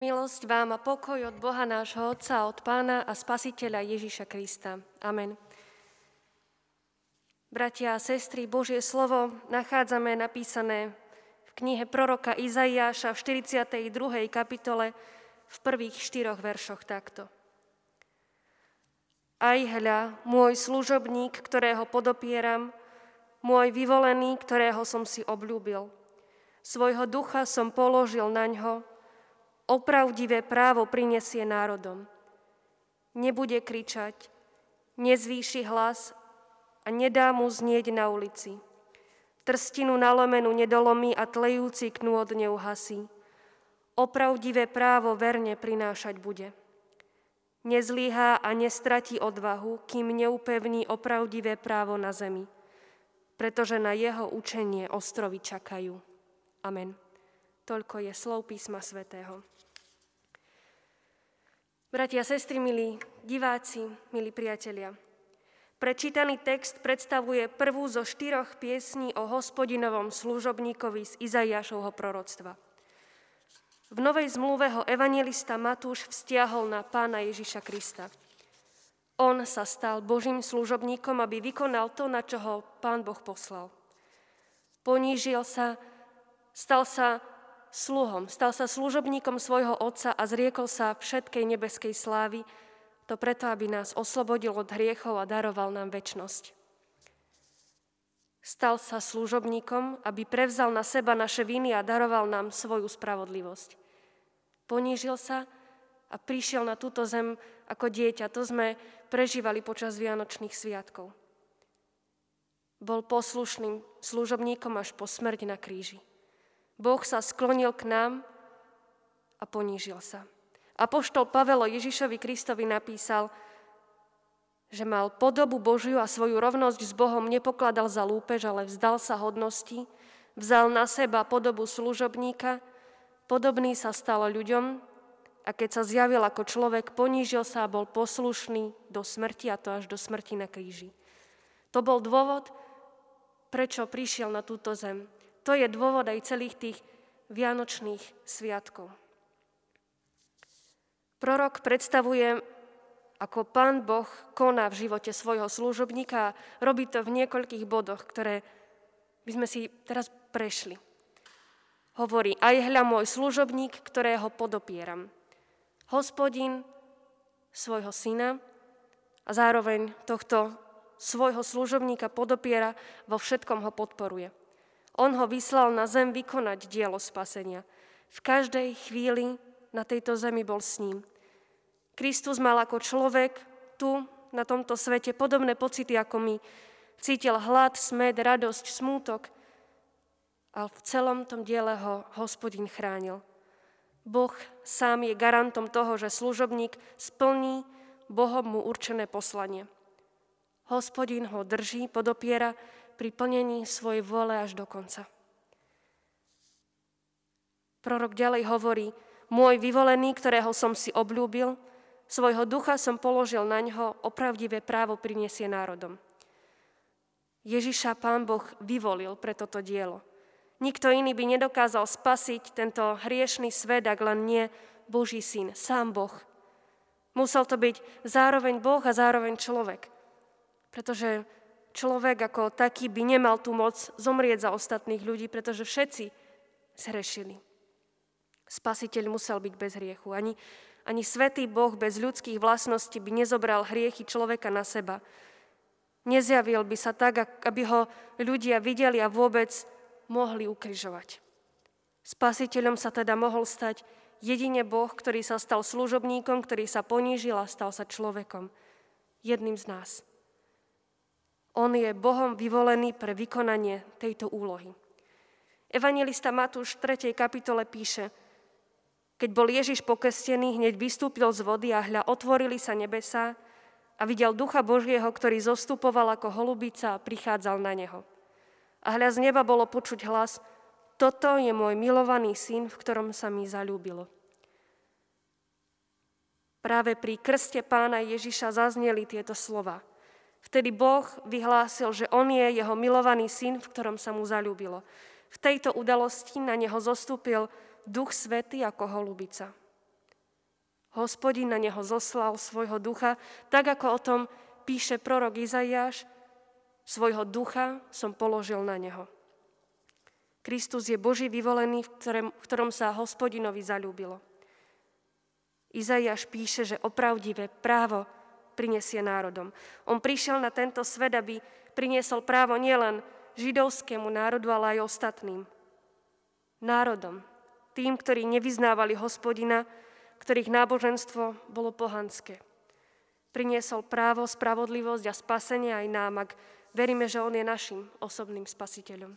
Milosť vám a pokoj od Boha nášho Otca, od Pána a Spasiteľa Ježiša Krista. Amen. Bratia a sestry, Božie slovo nachádzame napísané v knihe proroka Izaiáša v 42. kapitole v prvých štyroch veršoch takto. Aj hľa, môj služobník, ktorého podopieram, môj vyvolený, ktorého som si obľúbil. Svojho ducha som položil na ňo, opravdivé právo prinesie národom. Nebude kričať, nezvýši hlas a nedá mu znieť na ulici. Trstinu nalomenú nedolomí a tlejúci knôt neuhasí. Opravdivé právo verne prinášať bude. Nezlíhá a nestratí odvahu, kým neupevní opravdivé právo na zemi, pretože na jeho učenie ostrovy čakajú. Amen. Toľko je slov písma svätého. Bratia, sestry, milí diváci, milí priatelia, prečítaný text predstavuje prvú zo štyroch piesní o hospodinovom služobníkovi z Izaiášovho proroctva. V Novej zmluve ho evangelista Matúš vztiahol na pána Ježiša Krista. On sa stal Božím služobníkom, aby vykonal to, na čo ho pán Boh poslal. Ponížil sa, stal sa sluhom, stal sa služobníkom svojho otca a zriekol sa všetkej nebeskej slávy, to preto, aby nás oslobodil od hriechov a daroval nám väčnosť. Stal sa služobníkom, aby prevzal na seba naše viny a daroval nám svoju spravodlivosť. Ponížil sa a prišiel na túto zem ako dieťa. To sme prežívali počas Vianočných sviatkov. Bol poslušným služobníkom až po smrť na kríži. Boh sa sklonil k nám a ponížil sa. Apoštol Pavel Ježišovi Kristovi napísal, že mal podobu Božiu a svoju rovnosť s Bohom nepokladal za lúpež, ale vzdal sa hodnosti, vzal na seba podobu služobníka, podobný sa stal ľuďom a keď sa zjavil ako človek, ponížil sa a bol poslušný do smrti a to až do smrti na kríži. To bol dôvod, prečo prišiel na túto zem. To je dôvod aj celých tých vianočných sviatkov. Prorok predstavuje, ako pán Boh koná v živote svojho služobníka a robí to v niekoľkých bodoch, ktoré by sme si teraz prešli. Hovorí, aj hľa môj služobník, ktorého podopieram. Hospodin svojho syna a zároveň tohto svojho služobníka podopiera, vo všetkom ho podporuje. On ho vyslal na zem vykonať dielo spasenia. V každej chvíli na tejto zemi bol s ním. Kristus mal ako človek tu, na tomto svete, podobné pocity ako my. Cítil hlad, smed, radosť, smútok, ale v celom tom diele ho hospodin chránil. Boh sám je garantom toho, že služobník splní Bohom mu určené poslanie. Hospodin ho drží, podopiera, pri plnení svojej vôle až do konca. Prorok ďalej hovorí, môj vyvolený, ktorého som si obľúbil, svojho ducha som položil na ňo, opravdivé právo priniesie národom. Ježiša pán Boh vyvolil pre toto dielo. Nikto iný by nedokázal spasiť tento hriešný svet, ak len nie Boží syn, sám Boh. Musel to byť zároveň Boh a zároveň človek. Pretože človek ako taký by nemal tú moc zomrieť za ostatných ľudí, pretože všetci zhrešili. Spasiteľ musel byť bez hriechu. Ani, ani svetý Boh bez ľudských vlastností by nezobral hriechy človeka na seba. Nezjavil by sa tak, aby ho ľudia videli a vôbec mohli ukrižovať. Spasiteľom sa teda mohol stať jedine Boh, ktorý sa stal služobníkom, ktorý sa ponížil a stal sa človekom. Jedným z nás. On je Bohom vyvolený pre vykonanie tejto úlohy. Evangelista Matúš v 3. kapitole píše, keď bol Ježiš pokestený, hneď vystúpil z vody a hľa otvorili sa nebesá a videl Ducha Božieho, ktorý zostupoval ako holubica a prichádzal na neho. A hľa z neba bolo počuť hlas, toto je môj milovaný syn, v ktorom sa mi zalúbilo. Práve pri krste pána Ježiša zazneli tieto slova – Vtedy Boh vyhlásil, že on je jeho milovaný syn, v ktorom sa mu zalúbilo. V tejto udalosti na neho zostúpil Duch Svety ako holubica. Hospodin na neho zoslal svojho ducha, tak ako o tom píše prorok Izaiáš, svojho ducha som položil na neho. Kristus je Boží vyvolený, v ktorom, v ktorom sa hospodinovi zalúbilo. Izaiáš píše, že opravdivé právo prinesie národom. On prišiel na tento svet, aby priniesol právo nielen židovskému národu, ale aj ostatným. Národom, tým, ktorí nevyznávali hospodina, ktorých náboženstvo bolo pohanské. Priniesol právo, spravodlivosť a spasenie aj nám, ak veríme, že On je našim osobným spasiteľom.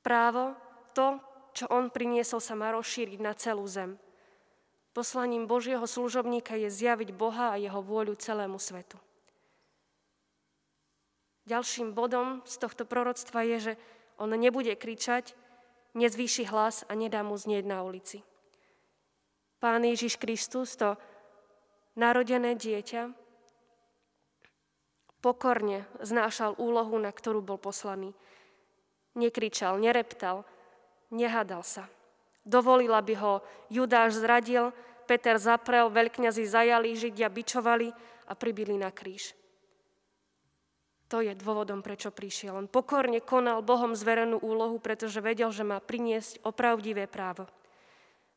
Právo, to, čo On priniesol, sa má rozšíriť na celú zem. Poslaním Božieho služobníka je zjaviť Boha a Jeho vôľu celému svetu. Ďalším bodom z tohto proroctva je, že on nebude kričať, nezvýši hlas a nedá mu znieť na ulici. Pán Ježiš Kristus, to narodené dieťa, pokorne znášal úlohu, na ktorú bol poslaný. Nekričal, nereptal, nehádal sa. Dovolil, aby ho Judáš zradil, Peter zaprel, veľkňazi zajali, Židia bičovali a pribili na kríž. To je dôvodom, prečo prišiel. On pokorne konal Bohom zverenú úlohu, pretože vedel, že má priniesť opravdivé právo.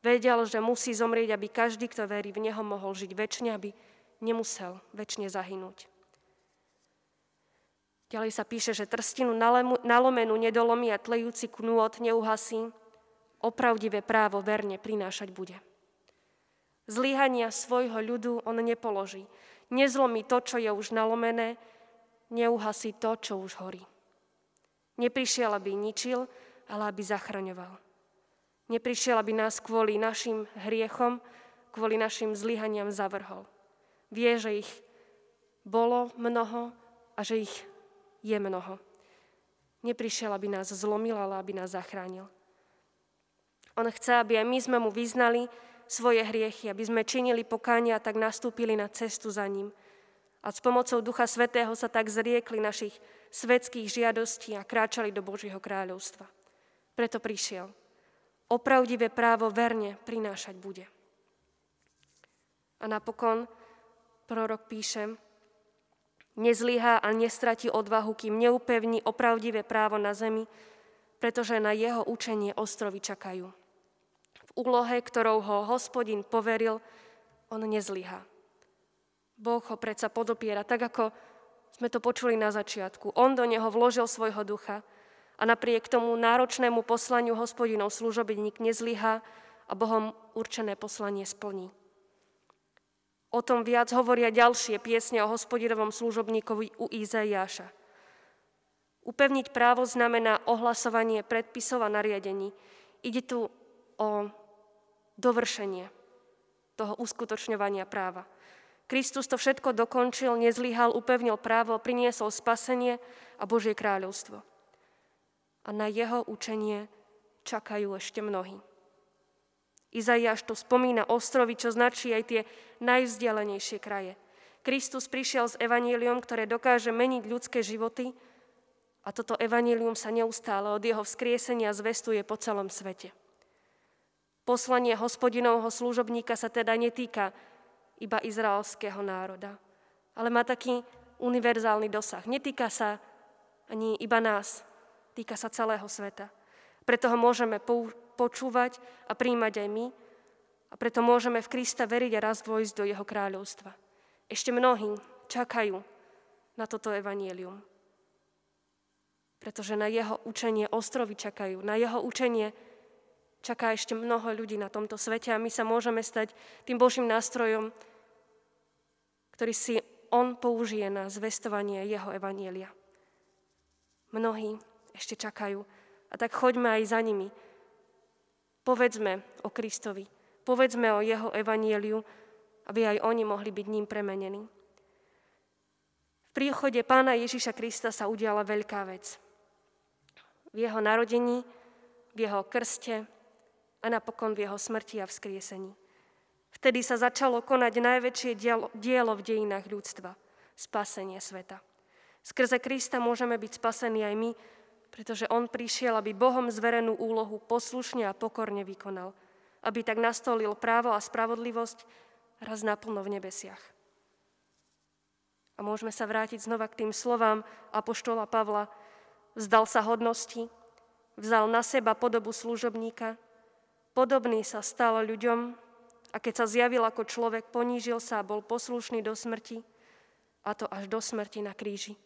Vedel, že musí zomrieť, aby každý, kto verí v Neho, mohol žiť väčšine, aby nemusel väčšine zahynúť. Ďalej sa píše, že trstinu nalomenú nedolomí a tlejúci knôt neuhasí, opravdivé právo verne prinášať bude. Zlyhania svojho ľudu on nepoloží. Nezlomí to, čo je už nalomené, neuhasí to, čo už horí. Neprišiel, aby ničil, ale aby zachraňoval. Neprišiel, aby nás kvôli našim hriechom, kvôli našim zlyhaniam zavrhol. Vie, že ich bolo mnoho a že ich je mnoho. Neprišiel, aby nás zlomil, ale aby nás zachránil. On chce, aby aj my sme mu vyznali svoje hriechy, aby sme činili pokánie a tak nastúpili na cestu za ním. A s pomocou Ducha Svetého sa tak zriekli našich svetských žiadostí a kráčali do Božieho kráľovstva. Preto prišiel opravdivé právo verne prinášať bude. A napokon prorok píše, nezlyhá a nestratí odvahu, kým neupevní opravdivé právo na zemi, pretože na jeho učenie ostrovy čakajú. Úlohe, ktorou ho hospodin poveril, on nezlyhá. Boh ho predsa podopiera, tak ako sme to počuli na začiatku. On do neho vložil svojho ducha a napriek tomu náročnému poslaniu hospodinov služobník nezlyhá a Bohom určené poslanie splní. O tom viac hovoria ďalšie piesne o hospodinovom služobníkovi u Izaiáša. Upevniť právo znamená ohlasovanie predpisov a nariadení. Ide tu o dovršenie toho uskutočňovania práva. Kristus to všetko dokončil, nezlyhal, upevnil právo, priniesol spasenie a Božie kráľovstvo a na jeho učenie čakajú ešte mnohí. Izaiáš to spomína ostrovy, čo značí aj tie najvzdialenejšie kraje. Kristus prišiel s evaníliom, ktoré dokáže meniť ľudské životy a toto evanílium sa neustále od jeho vzkriesenia zvestuje po celom svete. Poslanie hospodinovho služobníka sa teda netýka iba izraelského národa, ale má taký univerzálny dosah. Netýka sa ani iba nás, Týka sa celého sveta. Preto ho môžeme počúvať a príjmať aj my a preto môžeme v Krista veriť a raz vojsť do jeho kráľovstva. Ešte mnohí čakajú na toto evanielium. Pretože na jeho učenie ostrovy čakajú, na jeho učenie čaká ešte mnoho ľudí na tomto svete a my sa môžeme stať tým Božím nástrojom, ktorý si on použije na zvestovanie jeho evanielia. Mnohí ešte čakajú. A tak choďme aj za nimi. Povedzme o Kristovi. Povedzme o jeho evanieliu, aby aj oni mohli byť ním premenení. V príchode pána Ježiša Krista sa udiala veľká vec. V jeho narodení, v jeho krste a napokon v jeho smrti a vzkriesení. Vtedy sa začalo konať najväčšie dielo, dielo v dejinách ľudstva, spasenie sveta. Skrze Krista môžeme byť spasení aj my, pretože on prišiel, aby Bohom zverenú úlohu poslušne a pokorne vykonal, aby tak nastolil právo a spravodlivosť raz naplno v nebesiach. A môžeme sa vrátiť znova k tým slovám Apoštola Pavla. Vzdal sa hodnosti, vzal na seba podobu služobníka, podobný sa stal ľuďom a keď sa zjavil ako človek, ponížil sa a bol poslušný do smrti, a to až do smrti na kríži.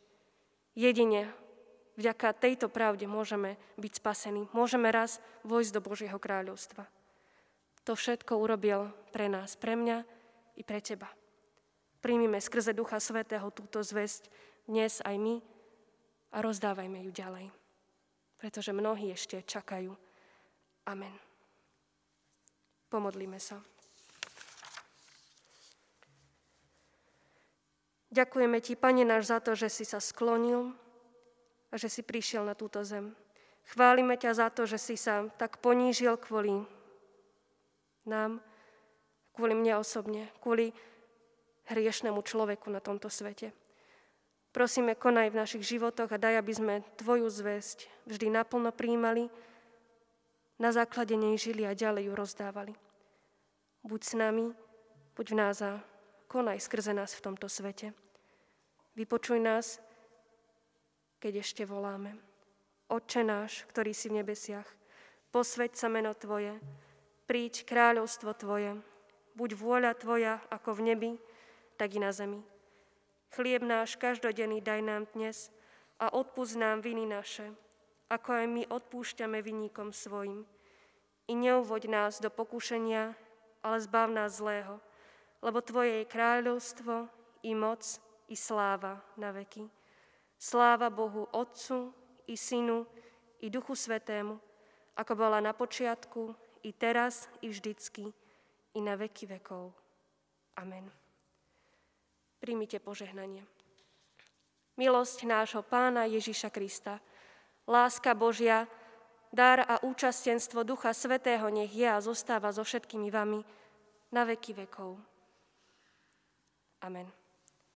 Jedine vďaka tejto pravde môžeme byť spasení. Môžeme raz vojsť do Božieho kráľovstva. To všetko urobil pre nás, pre mňa i pre teba. Príjmime skrze Ducha Svetého túto zväzť dnes aj my a rozdávajme ju ďalej. Pretože mnohí ešte čakajú. Amen. Pomodlíme sa. Ďakujeme Ti, Pane náš, za to, že si sa sklonil a že si prišiel na túto zem. Chválime ťa za to, že si sa tak ponížil kvôli nám, kvôli mne osobne, kvôli hriešnemu človeku na tomto svete. Prosíme, konaj v našich životoch a daj, aby sme Tvoju zväzť vždy naplno príjmali, na základe nej žili a ďalej ju rozdávali. Buď s nami, buď v nás a konaj skrze nás v tomto svete. Vypočuj nás, keď ešte voláme. Otče náš, ktorý si v nebesiach, posveď sa meno Tvoje, príď kráľovstvo Tvoje, buď vôľa Tvoja ako v nebi, tak i na zemi. Chlieb náš každodenný daj nám dnes a odpúsť nám viny naše, ako aj my odpúšťame vinníkom svojim. I neuvoď nás do pokušenia, ale zbav nás zlého, lebo Tvoje je kráľovstvo i moc i sláva na veky. Sláva Bohu Otcu i Synu i Duchu Svetému, ako bola na počiatku, i teraz, i vždycky, i na veky vekov. Amen. Príjmite požehnanie. Milosť nášho Pána Ježiša Krista, láska Božia, dar a účastenstvo Ducha Svetého nech je a zostáva so všetkými vami na veky vekov. Amen.